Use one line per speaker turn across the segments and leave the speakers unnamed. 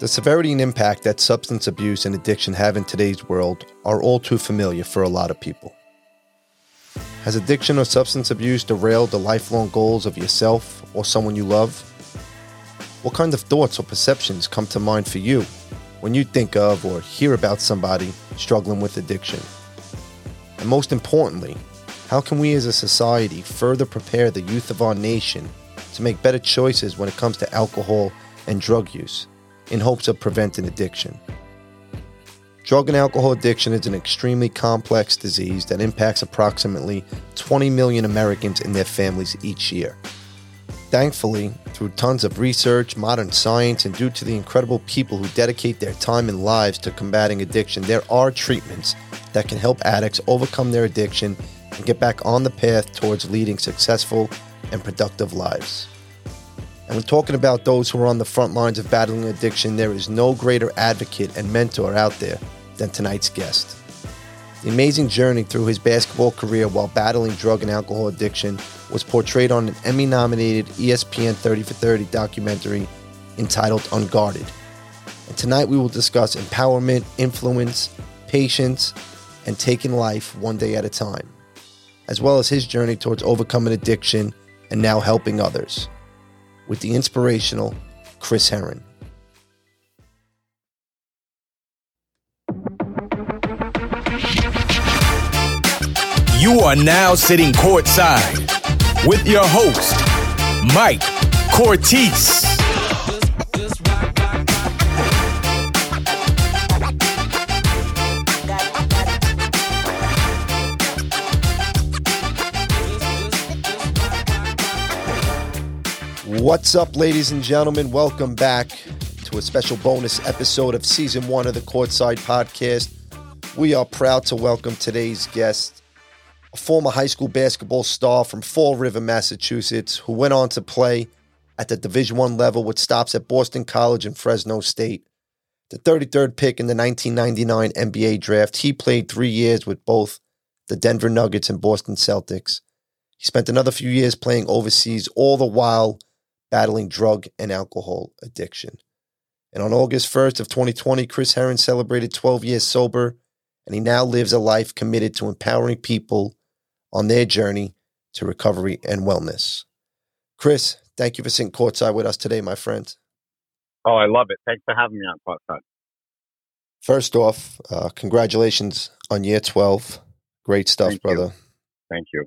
The severity and impact that substance abuse and addiction have in today's world are all too familiar for a lot of people. Has addiction or substance abuse derailed the lifelong goals of yourself or someone you love? What kind of thoughts or perceptions come to mind for you when you think of or hear about somebody struggling with addiction? And most importantly, how can we as a society further prepare the youth of our nation to make better choices when it comes to alcohol and drug use in hopes of preventing addiction? Drug and alcohol addiction is an extremely complex disease that impacts approximately 20 million Americans and their families each year. Thankfully, through tons of research, modern science, and due to the incredible people who dedicate their time and lives to combating addiction, there are treatments that can help addicts overcome their addiction and get back on the path towards leading successful and productive lives. And when talking about those who are on the front lines of battling addiction, there is no greater advocate and mentor out there than tonight's guest. The amazing journey through his basketball career while battling drug and alcohol addiction was portrayed on an Emmy nominated ESPN 30 for 30 documentary entitled Unguarded. And tonight we will discuss empowerment, influence, patience, and taking life one day at a time, as well as his journey towards overcoming addiction and now helping others. With the inspirational Chris Herren.
You are now sitting courtside with your host, Mike Cortese.
What's up, ladies and gentlemen? Welcome back to a special bonus episode of season one of the Courtside Podcast. We are proud to welcome today's guest, a former high school basketball star from Fall River, Massachusetts, who went on to play at the Division One level with stops at Boston College and Fresno State. The 33rd pick in the 1999 NBA draft, he played three years with both the Denver Nuggets and Boston Celtics. He spent another few years playing overseas, all the while battling drug and alcohol addiction. And on August 1st of 2020, Chris Herren celebrated 12 years sober, and he now lives a life committed to empowering people on their journey to recovery and wellness. Chris, thank you for sitting courtside with us today, my friend.
Oh, I love it. Thanks for having me on courtside.
First off, uh, congratulations on year 12. Great stuff,
Thank
brother.
You. Thank you.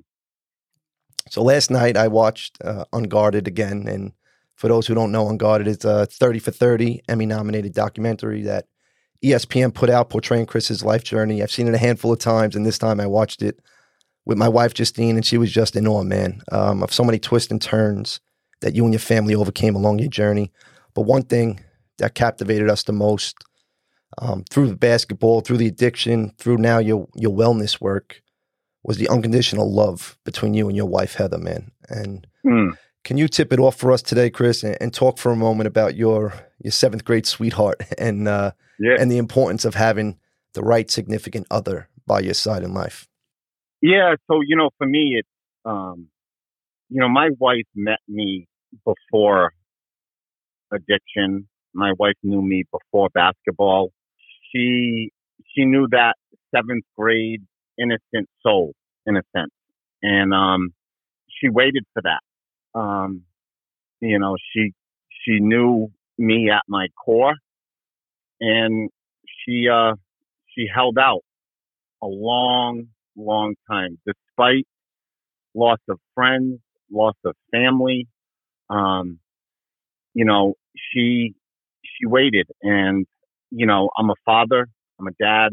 So last night I watched uh, Unguarded again, and for those who don't know, Unguarded is a 30 for 30 Emmy nominated documentary that ESPN put out portraying Chris's life journey. I've seen it a handful of times, and this time I watched it with my wife Justine, and she was just in awe, man, um, of so many twists and turns that you and your family overcame along your journey. But one thing that captivated us the most um, through the basketball, through the addiction, through now your your wellness work was the unconditional love between you and your wife Heather, man. And
Mm.
can you tip it off for us today, Chris, and, and talk for a moment about your your seventh grade sweetheart and uh,
Yeah.
and the importance of having the right significant other by your side in life?
Yeah. So, you know, for me, it's, um, you know, my wife met me before addiction. My wife knew me before basketball. She, she knew that seventh grade innocent soul in a sense. And, um, she waited for that. Um, you know, she, she knew me at my core and she, uh, she held out a long, long time, despite loss of friends, loss of family. Um, you know, she she waited, and you know, I'm a father, I'm a dad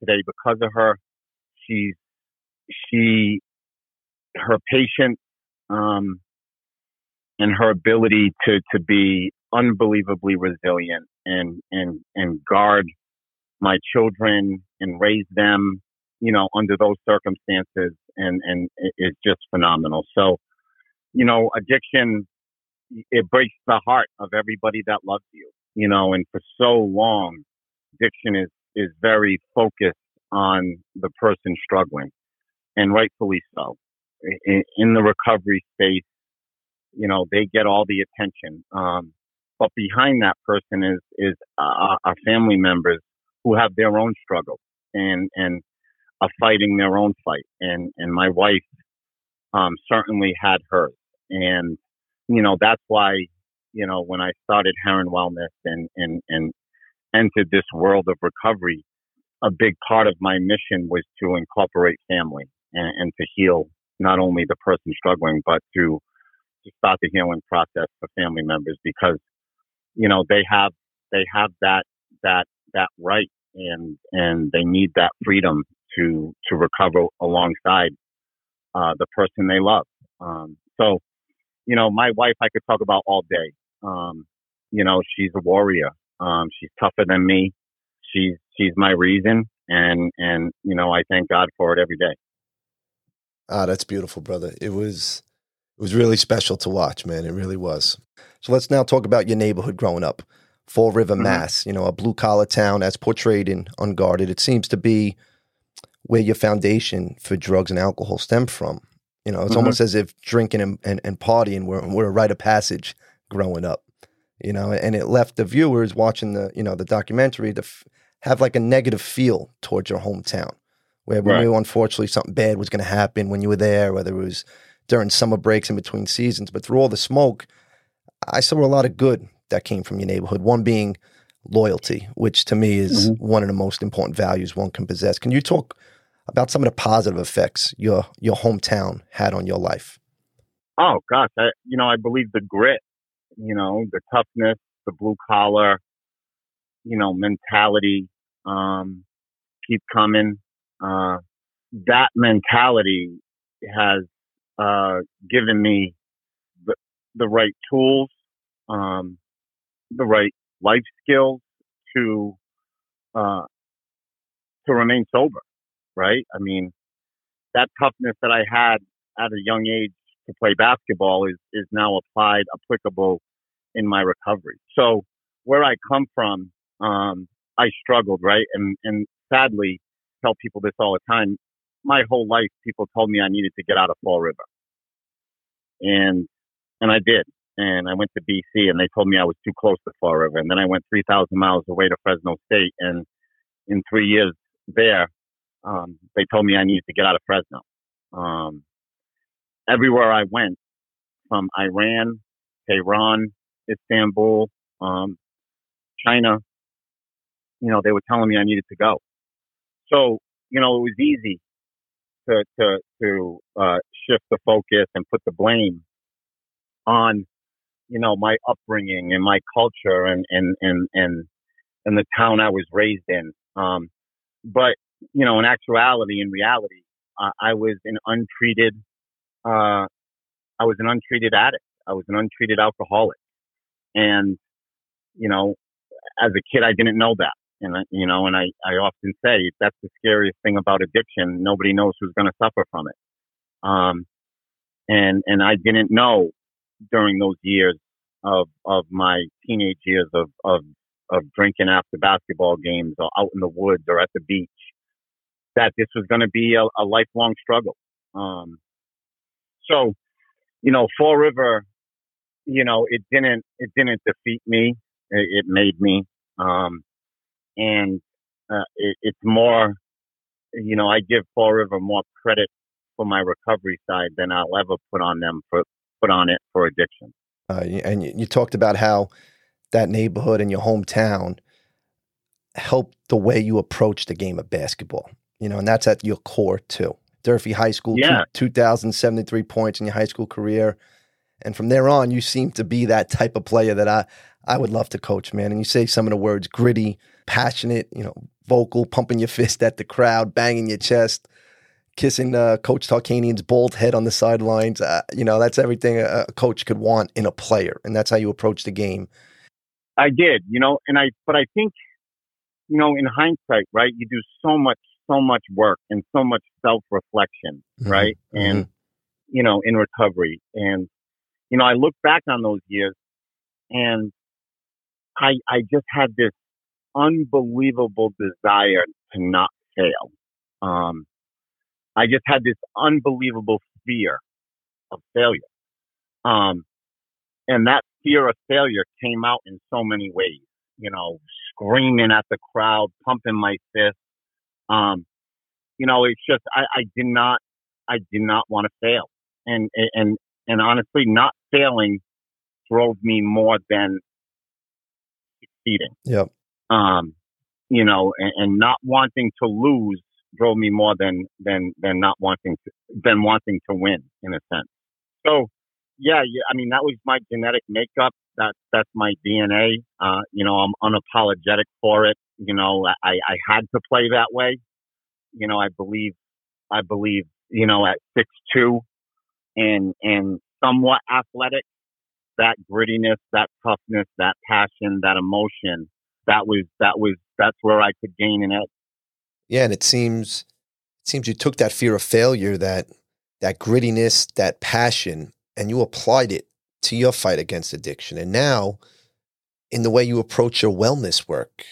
today because of her. She's she her patience um, and her ability to to be unbelievably resilient and and and guard my children and raise them you know, under those circumstances and, and it is just phenomenal. So, you know, addiction, it breaks the heart of everybody that loves you, you know, and for so long, addiction is, is very focused on the person struggling and rightfully so. In, in the recovery space, you know, they get all the attention. Um, but behind that person is is uh, our family members who have their own struggles and and are fighting their own fight. And and my wife um, certainly had hers, and you know that's why you know when I started Herren Wellness and and and entered this world of recovery, a big part of my mission was to incorporate family and, and to heal not only the person struggling, but to to start the healing process for family members because you know they have they have that that that right and and they need that freedom to to recover alongside uh, the person they love. Um, so, you know, my wife I could talk about all day. Um, you know, she's a warrior. Um, she's tougher than me. She's she's my reason, and and you know I thank God for it every day.
Ah, that's beautiful, brother. It was it was really special to watch, man. It really was. So let's now talk about your neighborhood growing up. Fall River, mm-hmm. Mass, you know, a blue collar town as portrayed in Unguarded. It seems to be where your foundation for drugs and alcohol stem from. You know, it's mm-hmm. almost as if drinking and, and, and partying were, were a rite of passage growing up, you know, and it left the viewers watching the, you know, the documentary to f- have like a negative feel towards your hometown where we right. knew unfortunately something bad was going to happen when you were there, whether it was during summer breaks in between seasons. But through all the smoke, I saw a lot of good that came from your neighborhood. One being loyalty, which to me is mm-hmm. one of the most important values one can possess. Can you talk about some of the positive effects your your hometown had on your life?
Oh gosh, I, you know I believe the grit, you know the toughness, the blue collar, you know mentality, um, keep coming. Uh, that mentality has uh, given me the, the right tools um, the right life skills to uh, to remain sober, right? I mean, that toughness that I had at a young age to play basketball is is now applied, applicable in my recovery. So where I come from, um, I struggled, right? And and sadly, tell people this all the time. My whole life, people told me I needed to get out of Fall River, and and I did and I went to BC and they told me I was too close to Fall River. And then I went 3,000 miles away to Fresno State. And in three years there, um, they told me I needed to get out of Fresno. Um, everywhere I went, from Iran, Tehran, Istanbul, um, China, you know, they were telling me I needed to go. So, you know, it was easy to, to, to, uh, shift the focus and put the blame on you know, my upbringing and my culture and, and, and, and, and the town I was raised in. Um, but, you know, in actuality, in reality, uh, I was an untreated, uh, I was an untreated addict. I was an untreated alcoholic. And, you know, as a kid, I didn't know that. And, you know, and I, I often say that's the scariest thing about addiction. Nobody knows who's going to suffer from it. Um, and, and I didn't know during those years of of my teenage years of of of drinking after basketball games or out in the woods or at the beach that this was going to be a, a, lifelong struggle. Um, so, you know, Fall River, you know, it didn't it didn't defeat me. It, it made me, um, and uh, it, it's more, you know, I give Fall River more credit for my recovery side than I'll ever put on them for put on it for addiction.
Uh, and you, you talked about how that neighborhood and your hometown helped the way you approach the game of basketball. You know, and that's at your core too. Durfee High School, yeah. 2,073 points in your high school career. And from there on, you seem to be that type of player that I, I would love to coach, man. And you say some of the words gritty, passionate, you know, vocal, pumping your fist at the crowd, banging your chest kissing uh, Coach Tarkanian's bald head on the sidelines. Uh, you know, that's everything a, a, coach could want in a player, and that's how you approach the game.
I did, you know, and I, but I think, you know, in hindsight, right, you do so much, so much work and so much self reflection, mm-hmm. right, and mm-hmm. you know, in recovery, and you know, I look back on those years, and I, I just had this unbelievable desire to not fail. Um, I just had this unbelievable fear of failure. Um, and that fear of failure came out in so many ways. You know, screaming at the crowd, pumping my fist. Um, you know, it's just I, I did not, I did not want to fail, and and and honestly, not failing drove me more than succeeding.
Yep.
Um, you know, and, and not wanting to lose drove me more than than than not wanting to than wanting to win in a sense. So yeah, yeah I mean that was my genetic makeup. That's that's my DNA. Uh, you know, I'm unapologetic for it. You know, I, I had to play that way. You know, I believe I believe, you know, at six two and and somewhat athletic, that grittiness, that toughness, that passion, that emotion, that was that was that's where I could gain an edge.
Yeah, and it seems it seems you took that fear of failure, that that grittiness, that passion, and you applied it to your fight against addiction. And now, in the way you approach your wellness work,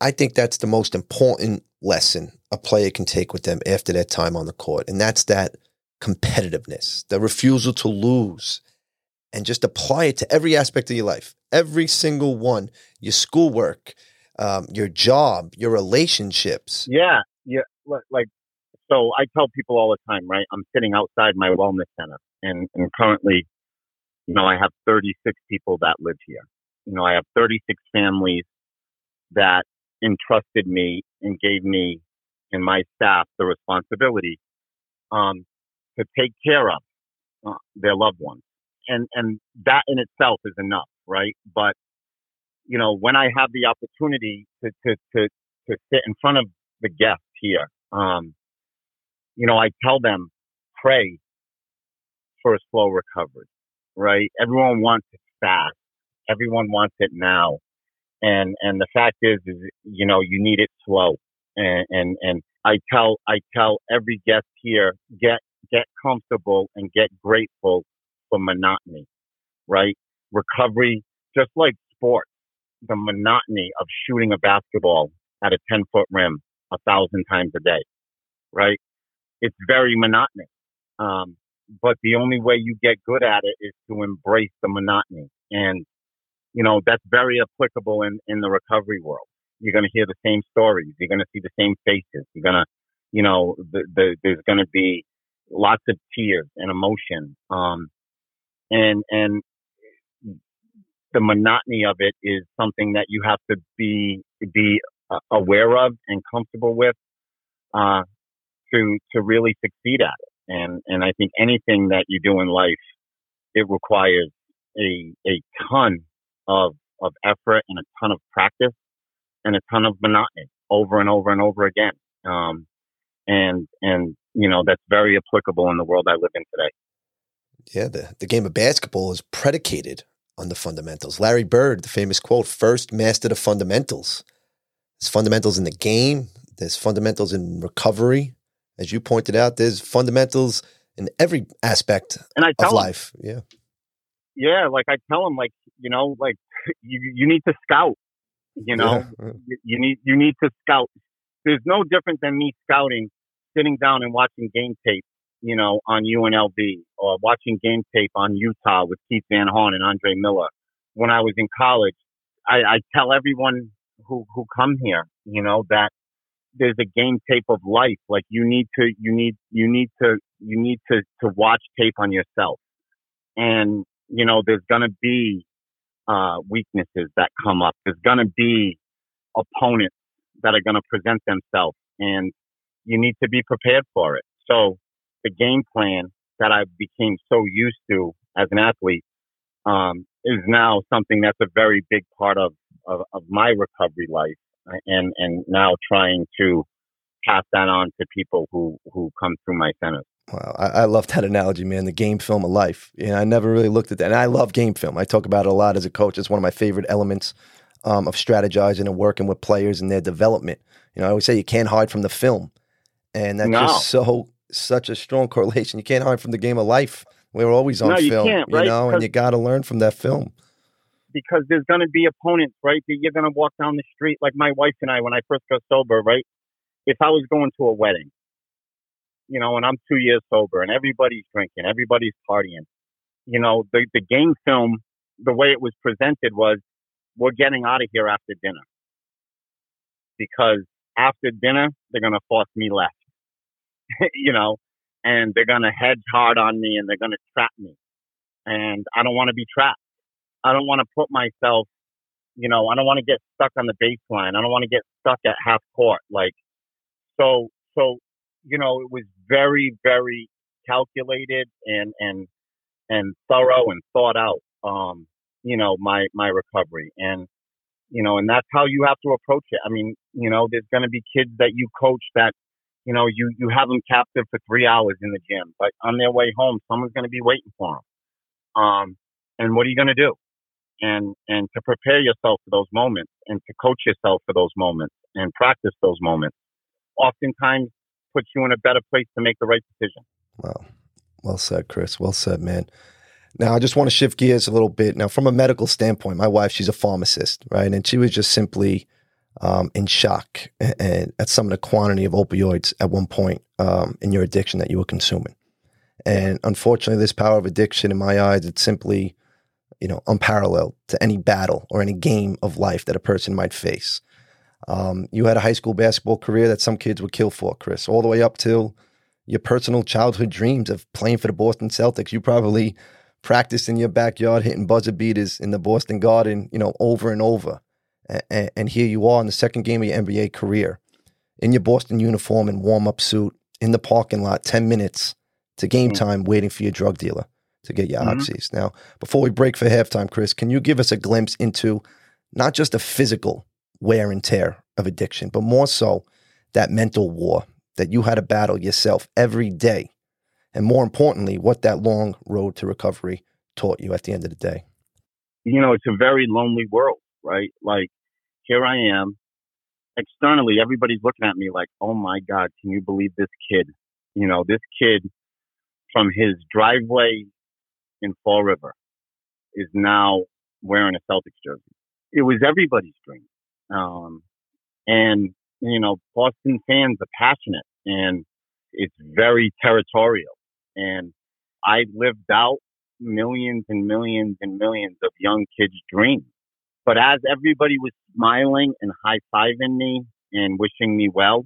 I think that's the most important lesson a player can take with them after their time on the court. And that's that competitiveness, the refusal to lose, and just apply it to every aspect of your life, every single one, your schoolwork, um, your job, your relationships.
Yeah, yeah. Like, so I tell people all the time, right? I'm sitting outside my wellness center, and, and currently, you know, I have 36 people that live here. You know, I have 36 families that entrusted me and gave me and my staff the responsibility um, to take care of uh, their loved ones, and and that in itself is enough, right? But you know, when I have the opportunity to, to, to, to sit in front of the guests here, um, you know, I tell them, pray for a slow recovery, right? Everyone wants it fast. Everyone wants it now. And, and the fact is, is, you know, you need it slow. And, and, and I tell, I tell every guest here, get, get comfortable and get grateful for monotony, right? Recovery, just like sports, the monotony of shooting a basketball at a 10 foot rim a thousand times a day, right? It's very monotonous. Um, but the only way you get good at it is to embrace the monotony. And, you know, that's very applicable in, in the recovery world. You're going to hear the same stories. You're going to see the same faces. You're going to, you know, the, the, there's going to be lots of tears and emotion. Um, and, and the monotony of it is something that you have to be be uh, aware of and comfortable with uh, to to really succeed at it. And and I think anything that you do in life, it requires a a ton of of effort and a ton of practice and a ton of monotony over and over and over again. Um, and and you know that's very applicable in the world I live in today.
Yeah, the, the game of basketball is predicated on the fundamentals. Larry Bird, the famous quote, first master the fundamentals. There's fundamentals in the game, there's fundamentals in recovery. As you pointed out, there's fundamentals in every aspect
and I
of life.
Him, yeah. Yeah, like I tell them, like, you know, like you you need to scout. You know, yeah. you need you need to scout. There's no different than me scouting, sitting down and watching game tape you know, on UNLV or watching game tape on Utah with Keith Van Horn and Andre Miller. When I was in college, I, I tell everyone who, who come here, you know, that there's a game tape of life. Like you need to, you need, you need to, you need to, to watch tape on yourself. And, you know, there's going to be, uh, weaknesses that come up. There's going to be opponents that are going to present themselves and you need to be prepared for it. So, the game plan that I became so used to as an athlete um, is now something that's a very big part of, of, of my recovery life and, and now trying to pass that on to people who, who come through my centers.
Wow, I, I, love that analogy, man. The game film of life. Yeah, I never really looked at that. And I love game film. I talk about it a lot as a coach. It's one of my favorite elements um, of strategizing and working with players and their development. You know, I always say you can't hide from the film, and that's no. just so such a strong correlation. You can't hide from the game of life. We're always on
no, you
film,
can't, right?
you know, and you got to learn from that film.
Because there's going to be opponents, right? That you're going to walk down the street, like my wife and I, when I first got sober, right? If I was going to a wedding, you know, and I'm two years sober, and everybody's drinking, everybody's partying, you know, the, the game film, the way it was presented was, we're getting out of here after dinner. Because after dinner, they're going to force me left, you know, and they're going to hedge hard on me and they're going to trap me. And I don't want to be trapped. I don't want to put myself, you know, I don't want to get stuck on the baseline. I don't want to get stuck at half court. Like, so, so, you know, it was very, very calculated and, and, and thorough and thought out, um, you know, my, my recovery. And, you know, and that's how you have to approach it. I mean, you know, there's going to be kids that you coach that, you know, you, you have them captive for three hours in the gym, but on their way home, someone's going to be waiting for them. Um, and what are you going to do? And, and to prepare yourself for those moments and to coach yourself for those moments and practice those moments oftentimes puts you in a better place to make the right decision.
Wow. Well said, Chris. Well said, man. Now, I just want to shift gears a little bit. Now, from a medical standpoint, my wife, she's a pharmacist, right? And she was just simply um, in shock at, at some of the quantity of opioids at one point um, in your addiction that you were consuming. And unfortunately, this power of addiction, in my eyes, it's simply, you know, unparalleled to any battle or any game of life that a person might face. Um, you had a high school basketball career that some kids would kill for, Chris, all the way up till your personal childhood dreams of playing for the Boston Celtics. You probably practiced in your backyard hitting buzzer beaters in the Boston Garden, you know, over and over. And, and here you are in the second game of your NBA career in your Boston uniform and warm up suit in the parking lot, 10 minutes to game mm-hmm. time, waiting for your drug dealer to get your mm-hmm. oxys. Now, before we break for halftime, Chris, can you give us a glimpse into not just the physical wear and tear of addiction, but more so that mental war that you had to battle yourself every day and more importantly, what that long road to recovery taught you at the end of the day?
You know, it's a very lonely world, right? Like, here I am. Externally, everybody's looking at me like, oh my God, can you believe this kid? You know, this kid from his driveway in Fall River is now wearing a Celtics jersey. It was everybody's dream. Um, and, you know, Boston fans are passionate and it's very territorial. And I lived out millions and millions and millions of young kids' dreams. But as everybody was smiling and high fiving me and wishing me well,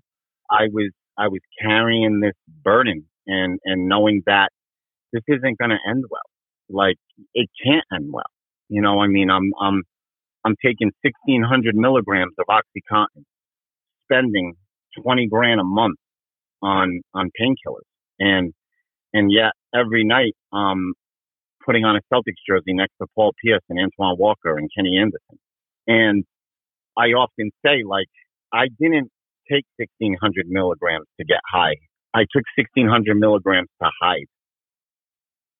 I was I was carrying this burden and and knowing that this isn't going to end well. Like it can't end well. You know, I mean, I'm I'm I'm taking 1600 milligrams of OxyContin, spending 20 grand a month on on painkillers, and and yet every night, um, putting on a Celtics jersey next to Paul Pierce and Antoine Walker and Kenny Anderson. And I often say, like, I didn't take 1600 milligrams to get high. I took 1600 milligrams to hide.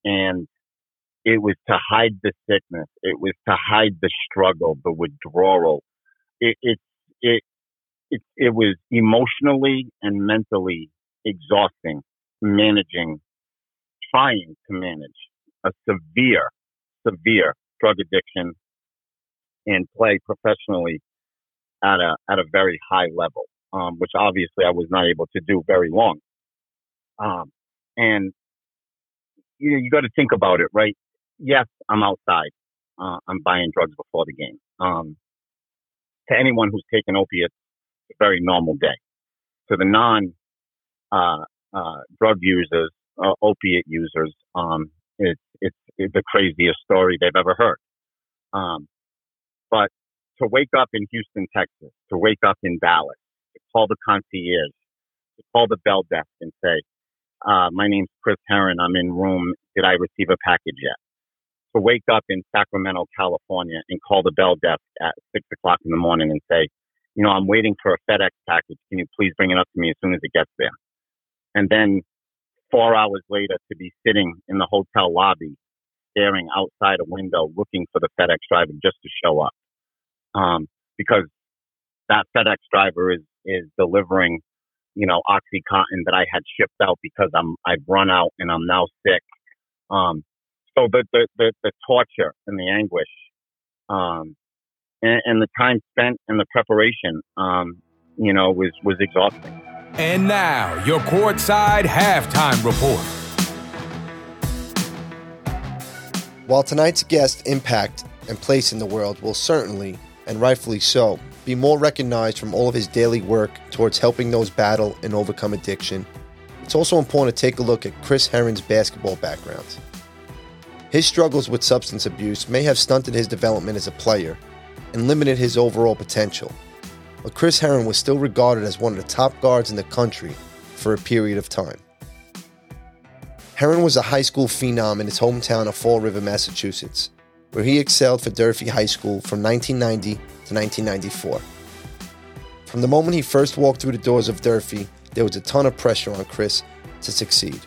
And it was to hide the sickness. It was to hide the struggle, the withdrawal. It, it, it, it, it was emotionally and mentally exhausting managing trying to manage a severe, severe drug addiction and play professionally at a at a very high level, um, which obviously I was not able to do very long. Um, and you know, you got to think about it, right? Yes, I'm outside. Uh, I'm buying drugs before the game. Um, to anyone who's taken opiates, it's a very normal day. To the non uh, uh, drug users, uh, opiate users, um, it's, it's, the craziest story they've ever heard. Um, but to wake up in Houston, Texas, to wake up in Dallas, to call the concierge, to call the bell desk and say, uh, my name's Chris Herren. I'm in room. Did I receive a package yet? To wake up in Sacramento, California and call the bell desk at six o'clock in the morning and say, you know, I'm waiting for a FedEx package. Can you please bring it up to me as soon as it gets there? And then four hours later to be sitting in the hotel lobby, staring outside a window, looking for the FedEx driver just to show up. Um, because that FedEx driver is, is delivering, you know, Oxycontin that I had shipped out because I'm, I've run out and I'm now sick. Um, so the, the, the, the torture and the anguish, um, and, and the time spent and the preparation, um, you know, was, was exhausting.
And now, your courtside halftime report.
While tonight's guest impact and place in the world will certainly, and rightfully so, be more recognized from all of his daily work towards helping those battle and overcome addiction, it's also important to take a look at Chris Herren's basketball background. His struggles with substance abuse may have stunted his development as a player and limited his overall potential, but Chris Herren was still regarded as one of the top guards in the country for a period of time. Herren was a high school phenom in his hometown of Fall River, Massachusetts, where he excelled for Durfee High School from 1990 to 1994. From the moment he first walked through the doors of Durfee, there was a ton of pressure on Chris to succeed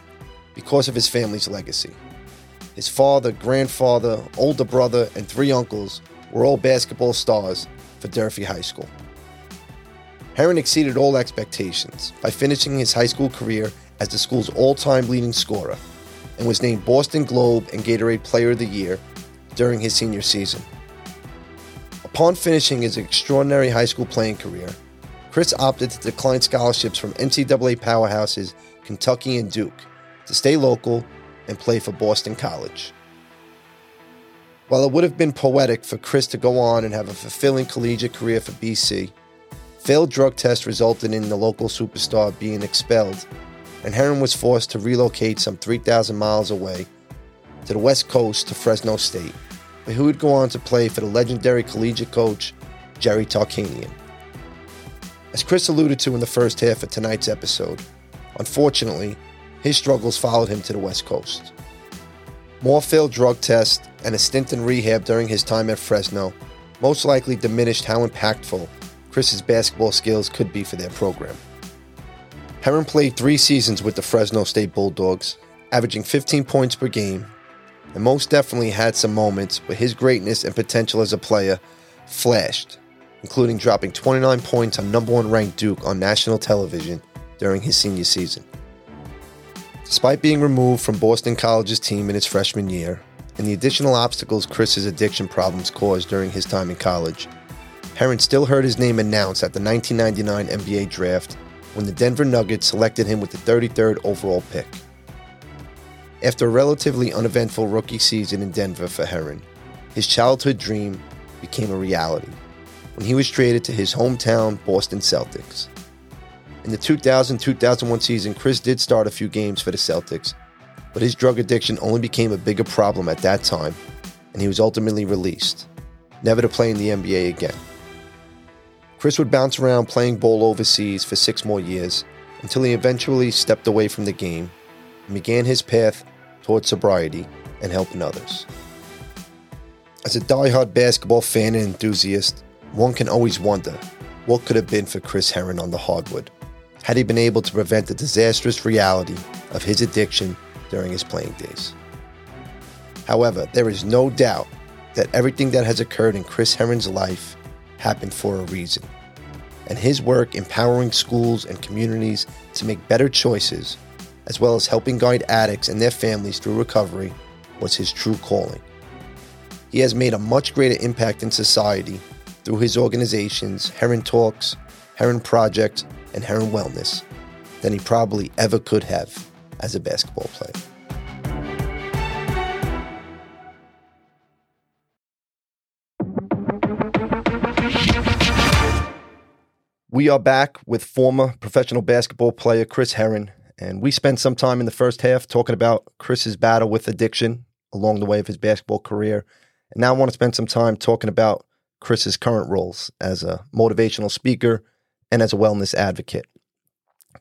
because of his family's legacy. His father, grandfather, older brother, and three uncles were all basketball stars for Durfee High School. Herren exceeded all expectations by finishing his high school career as the school's all time leading scorer and was named Boston Globe and Gatorade Player of the Year during his senior season. Upon finishing his extraordinary high school playing career, Chris opted to decline scholarships from NCAA powerhouses Kentucky and Duke to stay local and play for Boston College. While it would have been poetic for Chris to go on and have a fulfilling collegiate career for BC, failed drug tests resulted in the local superstar being expelled, and Herren was forced to relocate some 3,000 miles away to the west coast to Fresno State, where he would go on to play for the legendary collegiate coach Jerry Tarkanian. As Chris alluded to in the first half of tonight's episode, unfortunately, his struggles followed him to the West Coast. More failed drug tests and a stint in rehab during his time at Fresno most likely diminished how impactful Chris's basketball skills could be for their program. Herren played three seasons with the Fresno State Bulldogs, averaging 15 points per game, and most definitely had some moments where his greatness and potential as a player flashed including dropping 29 points on number one ranked Duke on national television during his senior season. Despite being removed from Boston College's team in his freshman year, and the additional obstacles Chris's addiction problems caused during his time in college, Herren still heard his name announced at the 1999 NBA draft when the Denver Nuggets selected him with the 33rd overall pick. After a relatively uneventful rookie season in Denver for Herren, his childhood dream became a reality when he was traded to his hometown Boston Celtics. In the 2000 2001 season, Chris did start a few games for the Celtics, but his drug addiction only became a bigger problem at that time, and he was ultimately released, never to play in the NBA again. Chris would bounce around playing ball overseas for six more years until he eventually stepped away from the game and began his path towards sobriety and helping others. As a die-hard basketball fan and enthusiast, one can always wonder what could have been for Chris Herren on the hardwood had he been able to prevent the disastrous reality of his addiction during his playing days. However, there is no doubt that everything that has occurred in Chris Herren's life happened for a reason, and his work empowering schools and communities to make better choices, as well as helping guide addicts and their families through recovery, was his true calling. He has made a much greater impact in society through his organizations, Herren Talks, Herren Project, and Herren Wellness than he probably ever could have as a basketball player. We are back with former professional basketball player Chris Herren, and we spent some time in the first half talking about Chris's battle with addiction along the way of his basketball career. And now I want to spend some time talking about Chris's current roles as a motivational speaker and as a wellness advocate.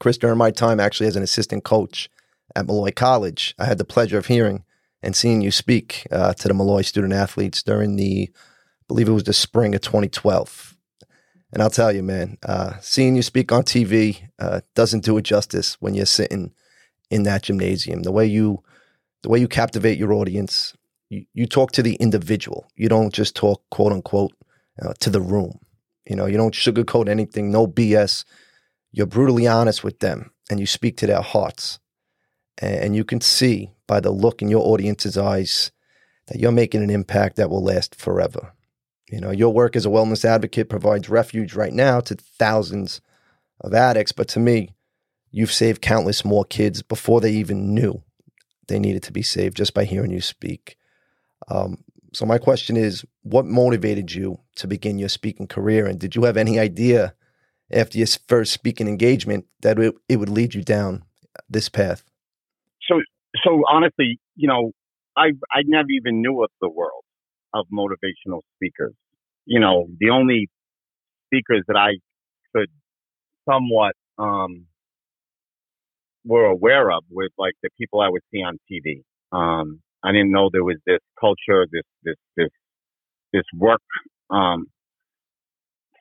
Chris, during my time actually as an assistant coach at Molloy College, I had the pleasure of hearing and seeing you speak uh, to the Molloy student athletes during the, I believe it was the spring of 2012. And I'll tell you, man, uh, seeing you speak on TV uh, doesn't do it justice when you're sitting in that gymnasium. The way you, the way you captivate your audience, you, you talk to the individual. You don't just talk quote unquote uh, to the room. You know, you don't sugarcoat anything, no BS. You're brutally honest with them and you speak to their hearts. And, and you can see by the look in your audience's eyes that you're making an impact that will last forever. You know, your work as a wellness advocate provides refuge right now to thousands of addicts, but to me, you've saved countless more kids before they even knew they needed to be saved just by hearing you speak. Um, so my question is, what motivated you to begin your speaking career, and did you have any idea after your first speaking engagement that it, it would lead you down this path?
So, so honestly, you know, I I never even knew of the world of motivational speakers. You know, the only speakers that I could somewhat um, were aware of was like the people I would see on TV. Um, I didn't know there was this culture, this this this this work um,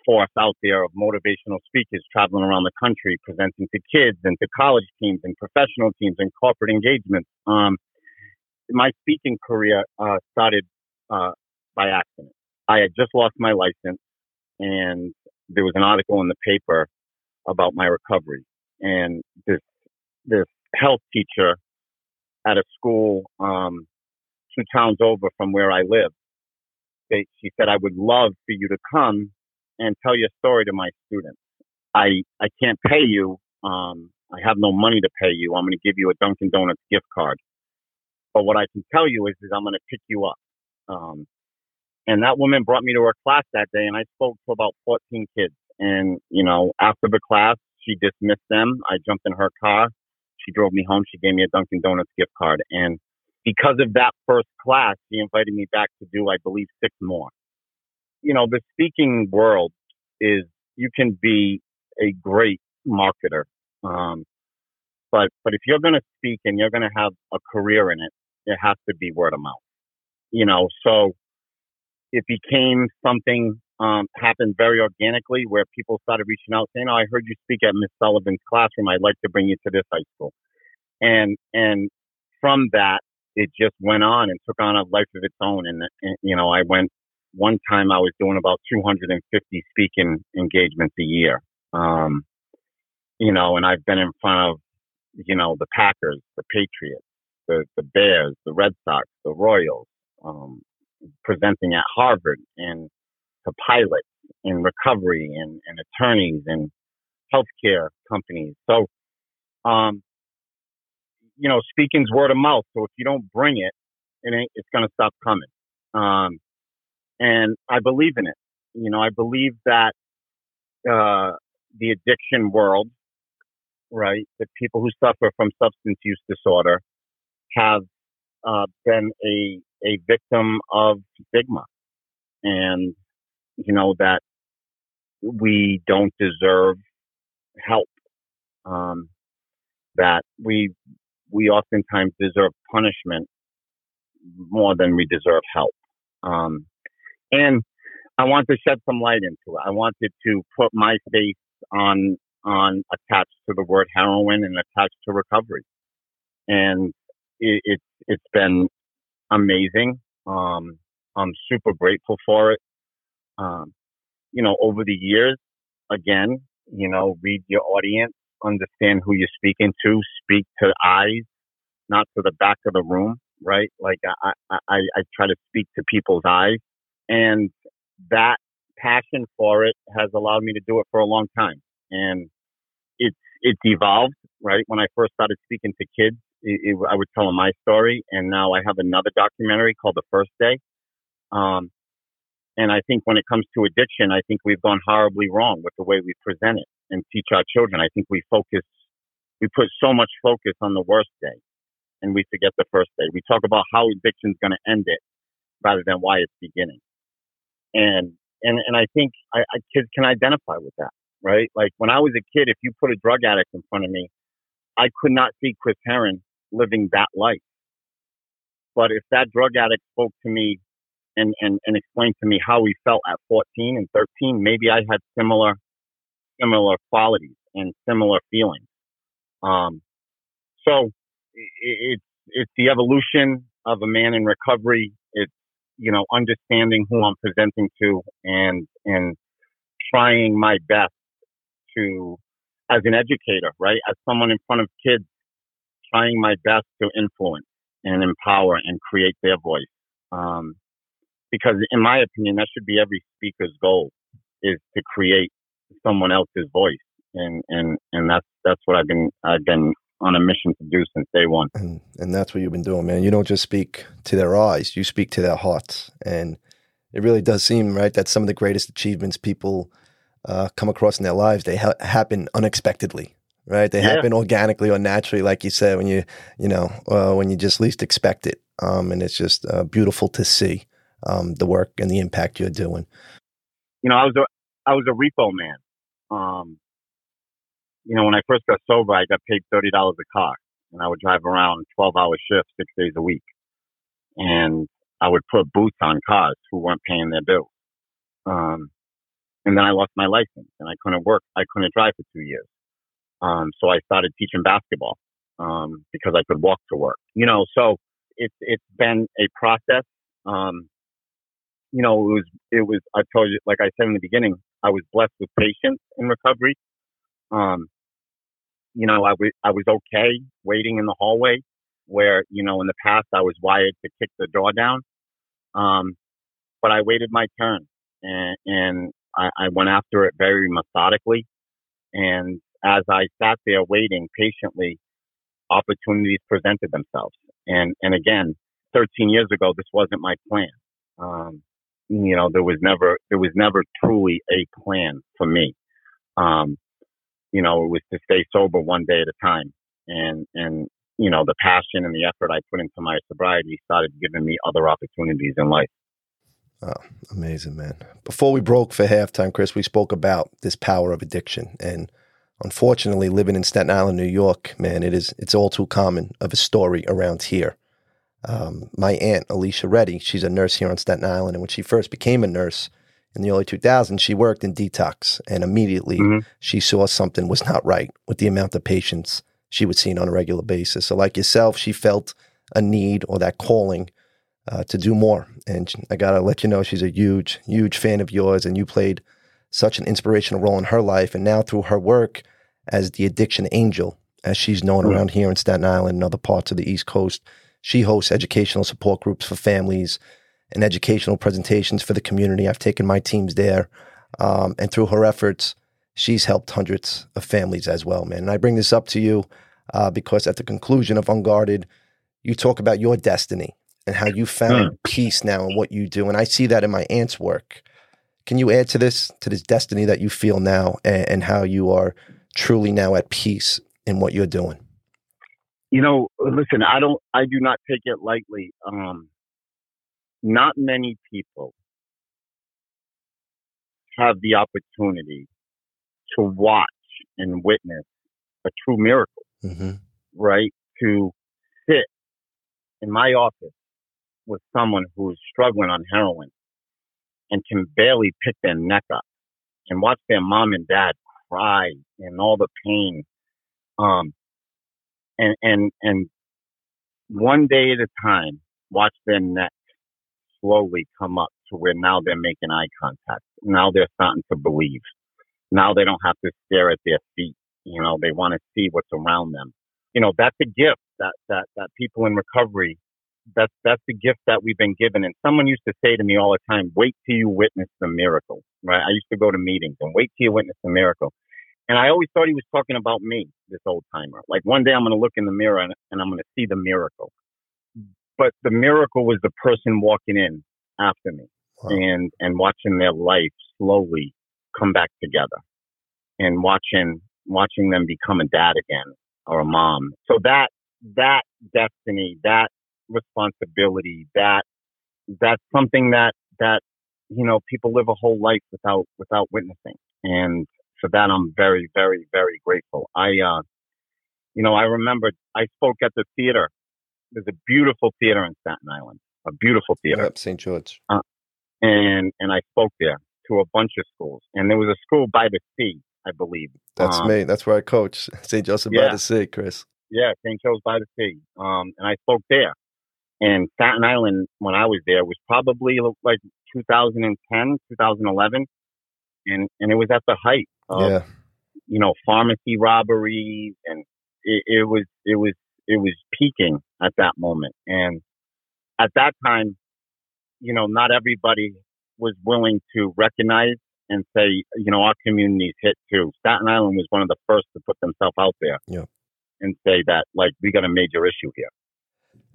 force out there of motivational speakers traveling around the country, presenting to kids and to college teams and professional teams and corporate engagements. Um, my speaking career uh, started uh, by accident. I had just lost my license, and there was an article in the paper about my recovery. And this this health teacher at a school um, two towns over from where I live, they, she said, "I would love for you to come and tell your story to my students. I I can't pay you. Um, I have no money to pay you. I'm going to give you a Dunkin' Donuts gift card. But what I can tell you is, is I'm going to pick you up. Um, and that woman brought me to her class that day, and I spoke to about 14 kids. And you know, after the class, she dismissed them. I jumped in her car. She drove me home. She gave me a Dunkin' Donuts gift card, and because of that first class, she invited me back to do, I believe, six more. You know, the speaking world is you can be a great marketer, um, but but if you're going to speak and you're going to have a career in it, it has to be word of mouth. You know, so it became something um, happened very organically where people started reaching out saying, "Oh, I heard you speak at Miss Sullivan's classroom. I'd like to bring you to this high school." And and from that, it just went on and took on a life of its own. And, and you know, I went one time I was doing about 250 speaking engagements a year. Um, you know, and I've been in front of, you know, the Packers, the Patriots, the, the Bears, the Red Sox, the Royals, um, presenting at Harvard and to pilots in recovery and, and attorneys and healthcare companies. So, um, you know, speaking's word of mouth. So if you don't bring it, it ain't, it's going to stop coming. Um, and I believe in it. You know, I believe that, uh, the addiction world, right? The people who suffer from substance use disorder have, uh, been a, a victim of stigma and, you know, that we don't deserve help. Um, that we we oftentimes deserve punishment more than we deserve help. Um, and I want to shed some light into it. I wanted to put my face on on attached to the word heroin and attached to recovery, and it, it's it's been amazing. Um, I'm super grateful for it. Um, you know, over the years, again, you know, read your audience, understand who you're speaking to, speak to eyes, not to the back of the room, right? Like I, I, I try to speak to people's eyes and that passion for it has allowed me to do it for a long time. And it's, it's evolved, right? When I first started speaking to kids, it, it, I would tell them my story. And now I have another documentary called The First Day. Um, and I think when it comes to addiction, I think we've gone horribly wrong with the way we present it and teach our children. I think we focus, we put so much focus on the worst day and we forget the first day. We talk about how addiction is going to end it rather than why it's beginning. And, and, and I think I, I, kids can identify with that, right? Like when I was a kid, if you put a drug addict in front of me, I could not see Chris Herren living that life. But if that drug addict spoke to me and, and, and explained to me how he felt at 14 and 13, maybe I had similar, similar qualities and similar feelings. Um, so it's, it's the evolution of a man in recovery. It's, you know, understanding who I'm presenting to and, and trying my best to, as an educator, right? As someone in front of kids, trying my best to influence and empower and create their voice. Um, because in my opinion, that should be every speaker's goal is to create someone else's voice. And, and, and that's, that's what I've been, I've been, on a mission to do since day one.
And, and that's what you've been doing, man. You don't just speak to their eyes, you speak to their hearts. And it really does seem, right, that some of the greatest achievements people uh, come across in their lives, they ha- happen unexpectedly, right? They yeah. happen organically or naturally, like you said, when you, you know, uh, when you just least expect it. Um, and it's just uh, beautiful to see um, the work and the impact you're doing.
You know, I was a, I was a repo man. Um, you know, when I first got sober, I got paid thirty dollars a car, and I would drive around twelve hour shifts six days a week, and I would put boots on cars who weren't paying their bills. Um, and then I lost my license, and I couldn't work. I couldn't drive for two years. Um, so I started teaching basketball um, because I could walk to work. You know, so it's it's been a process. Um, you know, it was it was. I told you, like I said in the beginning, I was blessed with patience in recovery. Um, you know, I was okay waiting in the hallway where, you know, in the past I was wired to kick the door down. Um, but I waited my turn and, and I, I went after it very methodically. And as I sat there waiting patiently, opportunities presented themselves. And, and again, 13 years ago, this wasn't my plan. Um, you know, there was never, there was never truly a plan for me. Um, you know, it was to stay sober one day at a time. And, and, you know, the passion and the effort I put into my sobriety started giving me other opportunities in life.
Amazing, man. Before we broke for halftime, Chris, we spoke about this power of addiction. And unfortunately, living in Staten Island, New York, man, it is it's all too common of a story around here. Um, my aunt, Alicia Reddy, she's a nurse here on Staten Island. And when she first became a nurse, in the early 2000s, she worked in detox and immediately mm-hmm. she saw something was not right with the amount of patients she was seeing on a regular basis. So, like yourself, she felt a need or that calling uh, to do more. And I got to let you know, she's a huge, huge fan of yours, and you played such an inspirational role in her life. And now, through her work as the addiction angel, as she's known around here in Staten Island and other parts of the East Coast, she hosts educational support groups for families and educational presentations for the community. I've taken my teams there. Um, and through her efforts, she's helped hundreds of families as well, man. And I bring this up to you uh, because at the conclusion of Unguarded, you talk about your destiny and how you found mm. peace now in what you do. And I see that in my aunt's work. Can you add to this, to this destiny that you feel now and, and how you are truly now at peace in what you're doing?
You know, listen, I don't, I do not take it lightly. Um, not many people have the opportunity to watch and witness a true miracle, mm-hmm. right? To sit in my office with someone who's struggling on heroin and can barely pick their neck up and watch their mom and dad cry and all the pain. Um, and, and, and one day at a time, watch their neck slowly come up to where now they're making eye contact. Now they're starting to believe. Now they don't have to stare at their feet. You know, they want to see what's around them. You know, that's a gift that, that, that people in recovery, that's, that's the gift that we've been given. And someone used to say to me all the time, wait till you witness the miracle, right? I used to go to meetings and wait till you witness the miracle. And I always thought he was talking about me, this old timer. Like one day I'm going to look in the mirror and, and I'm going to see the miracle hmm. but the miracle was the person walking in after me wow. and and watching their life slowly come back together and watching watching them become a dad again or a mom so that that destiny that responsibility that that's something that that you know people live a whole life without without witnessing and for that i'm very very very grateful i uh you know i remember i spoke at the theater there's a beautiful theater in Staten Island, a beautiful theater.
Yep, St. George. Uh,
and and I spoke there to a bunch of schools, and there was a school by the sea, I believe.
That's um, me. That's where I coach, St. Joseph yeah. by the Sea, Chris.
Yeah, St. Joseph by the Sea. Um, and I spoke there. And Staten Island, when I was there, was probably like 2010, 2011, and and it was at the height of, yeah. you know, pharmacy robberies, and it, it was it was it was peaking at that moment. And at that time, you know, not everybody was willing to recognize and say, you know, our community's hit too. Staten Island was one of the first to put themselves out there.
Yeah.
and say that like we got a major issue here.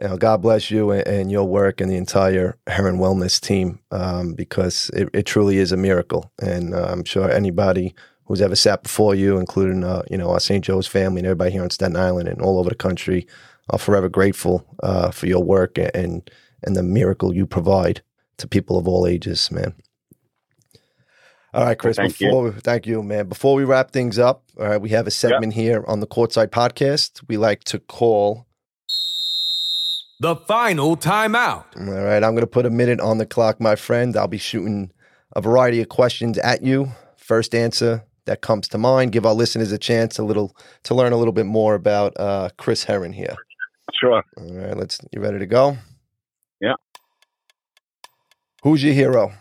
You know, God bless you and, and your work and the entire Herren Wellness team um, because it, it, truly is a miracle. And uh, I'm sure anybody who's ever sat before you, including uh, you know our St. Joe's family and everybody here on Staten Island and all over the country, are forever grateful uh, for your work and and the miracle you provide to people of all ages, man. All right, Chris.
Thank
before
you.
We, thank you, man. Before we wrap things up, all right, we have a segment yep. here on the Courtside Podcast. We like to call
the final timeout.
All right, I'm going to put a minute on the clock, my friend. I'll be shooting a variety of questions at you. First answer that comes to mind. Give our listeners a chance a little to learn a little bit more about uh, Chris Herren here.
Sure.
All right, let's. You ready to go?
Yeah.
Who's your hero?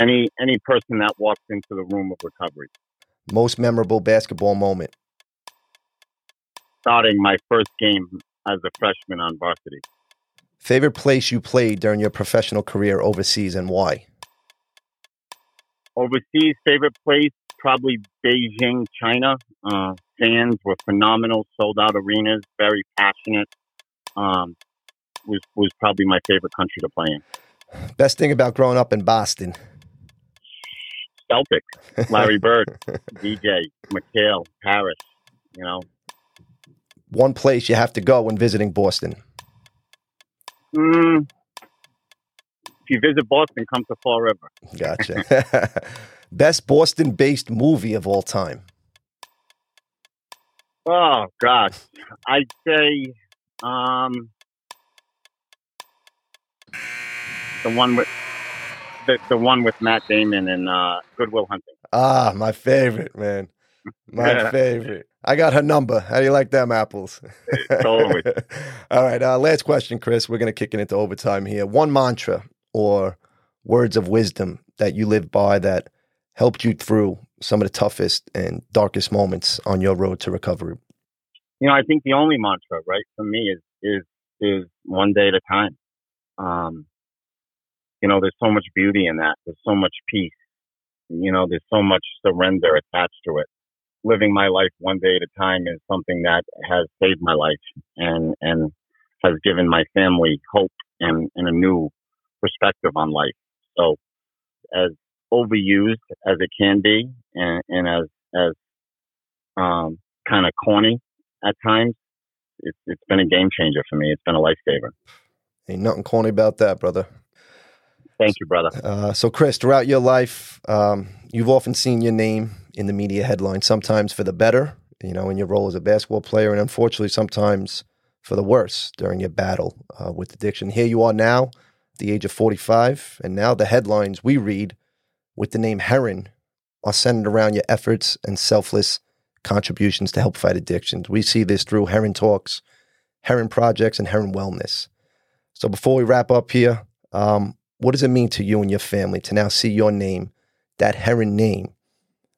Any any person that walks into the room of recovery.
Most memorable basketball moment.
Starting my first game as a freshman on varsity.
Favorite place you played during your professional career overseas and why?
Overseas, favorite place, probably Beijing, China. Uh, fans were phenomenal, sold out arenas, very passionate. Um, was was probably my favorite country to play in.
Best thing about growing up in Boston.
Celtics, Larry Bird, DJ, McHale, Harris, you know.
One place you have to go when visiting Boston.
Mm, if you visit Boston, come to Fall River.
Gotcha. Best Boston based movie of all time.
Oh gosh. I'd say um the one with the, the one with Matt Damon and uh, Good Will Hunting.
Ah, my favorite, man. My favorite. I got her number. How do you like them apples?
totally.
All right. Uh, last question, Chris. We're going to kick it into overtime here. One mantra or words of wisdom that you live by that helped you through some of the toughest and darkest moments on your road to recovery?
You know, I think the only mantra, right, for me is is is one day at a time. Um, you know, there's so much beauty in that. There's so much peace. You know, there's so much surrender attached to it. Living my life one day at a time is something that has saved my life and, and has given my family hope and, and a new perspective on life. So as overused as it can be and, and as, as, um, kind of corny at times, it's, it's been a game changer for me. It's been a lifesaver.
Ain't nothing corny about that, brother.
Thank you, brother.
Uh, so, Chris, throughout your life, um, you've often seen your name in the media headlines, sometimes for the better, you know, in your role as a basketball player, and unfortunately, sometimes for the worse during your battle uh, with addiction. Here you are now, at the age of 45, and now the headlines we read with the name Herren are centered around your efforts and selfless contributions to help fight addictions. We see this through Herren Talks, Herren Projects, and Herren Wellness. So, before we wrap up here, um, what does it mean to you and your family to now see your name, that Herren name,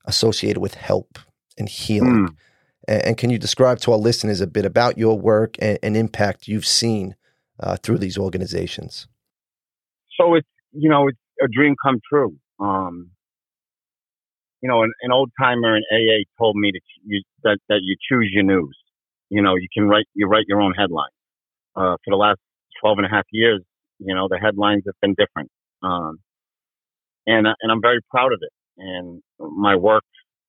associated with help and healing? Mm. And, and, can you describe to our listeners a bit about your work and, and impact you've seen uh, through these organizations?
So it's you know it's a dream come true. Um, you know, an, an old timer in AA told me that you that, that you choose your news. You know, you can write you write your own headline. Uh, for the last 12 and a half years, you know, the headlines have been different. Um, and, uh, and I'm very proud of it. And my work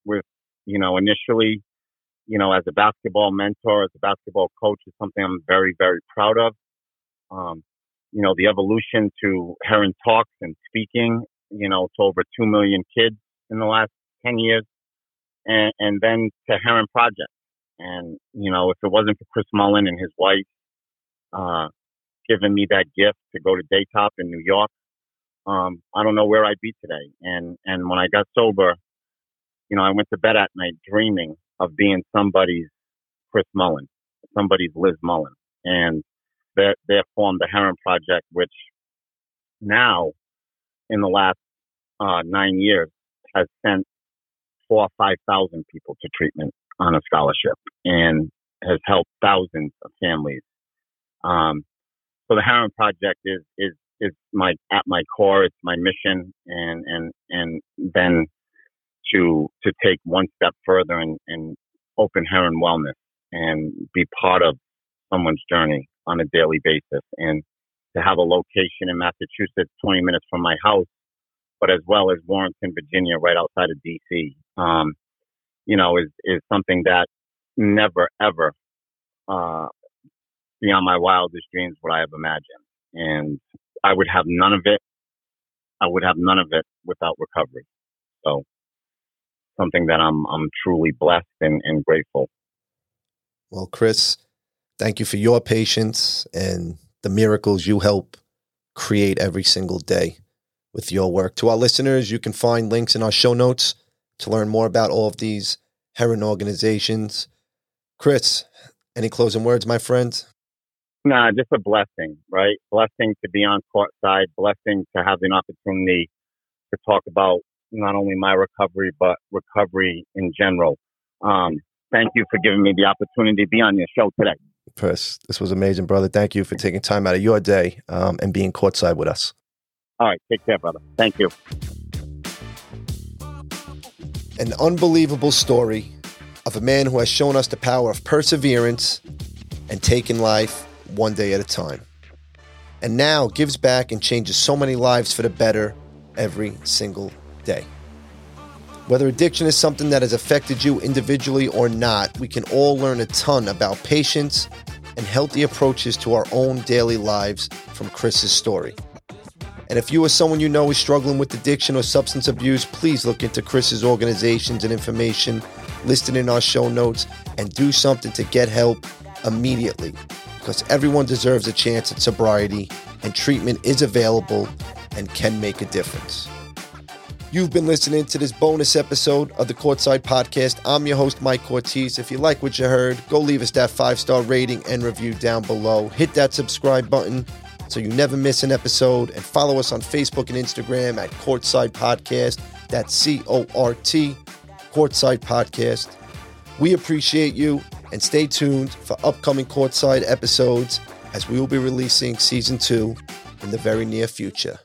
with, you know, initially, you know, as a basketball mentor, as a basketball coach is something I'm very, very proud of. Um, you know, the evolution to Herren Talks and speaking, you know, to over 2 million kids in the last 10 years. And, and then to Herren Project. And, you know, if it wasn't for Chris Mullin and his wife, uh, given me that gift to go to Daytop in New York, um, I don't know where I'd be today. And and when I got sober, you know, I went to bed at night dreaming of being somebody's Chris Mullin, somebody's Liz Mullin, and they they formed the Herren Project, which now, in the last uh, nine years, has sent four or five thousand people to treatment on a scholarship, and has helped thousands of families. Um, so the Herren Project is is is my at my core. It's my mission, and and and then to to take one step further and, and open Herren Wellness and be part of someone's journey on a daily basis. And to have a location in Massachusetts, 20 minutes from my house, but as well as Warrenton, Virginia, right outside of DC, um, you know, is, is something that never, ever, uh, beyond my wildest dreams what I have imagined. And I would have none of it. I would have none of it without recovery. So something that I'm, I'm truly blessed and, and grateful.
Well, Chris, thank you for your patience and the miracles you help create every single day with your work. To our listeners, you can find links in our show notes to learn more about all of these Herren organizations. Chris, any closing words, my friend?
Nah, just a blessing, right? Blessing to be on court side, blessing to have an opportunity to talk about not only my recovery, but recovery in general. Um, thank you for giving me the opportunity to be on your show today.
Chris, this was amazing, brother. Thank you for taking time out of your day um, and being courtside with us.
All right. Take care, brother. Thank you.
An unbelievable story of a man who has shown us the power of perseverance and taking life one day at a time. And now gives back and changes so many lives for the better every single day. Whether addiction is something that has affected you individually or not, we can all learn a ton about patience and healthy approaches to our own daily lives from Chris's story. And if you or someone you know is struggling with addiction or substance abuse, please look into Chris's organizations and information listed in our show notes and do something to get help immediately because everyone deserves a chance at sobriety and treatment is available and can make a difference. You've been listening to this bonus episode of the Courtside Podcast. I'm your host, Mike Ortiz. If you like what you heard, go leave us that five star rating and review down below. Hit that subscribe button so you never miss an episode. And follow us on Facebook and Instagram at Courtside Podcast. That's C O R T, Courtside Podcast. We appreciate you and stay tuned for upcoming Courtside episodes as we will be releasing season two in the very near future.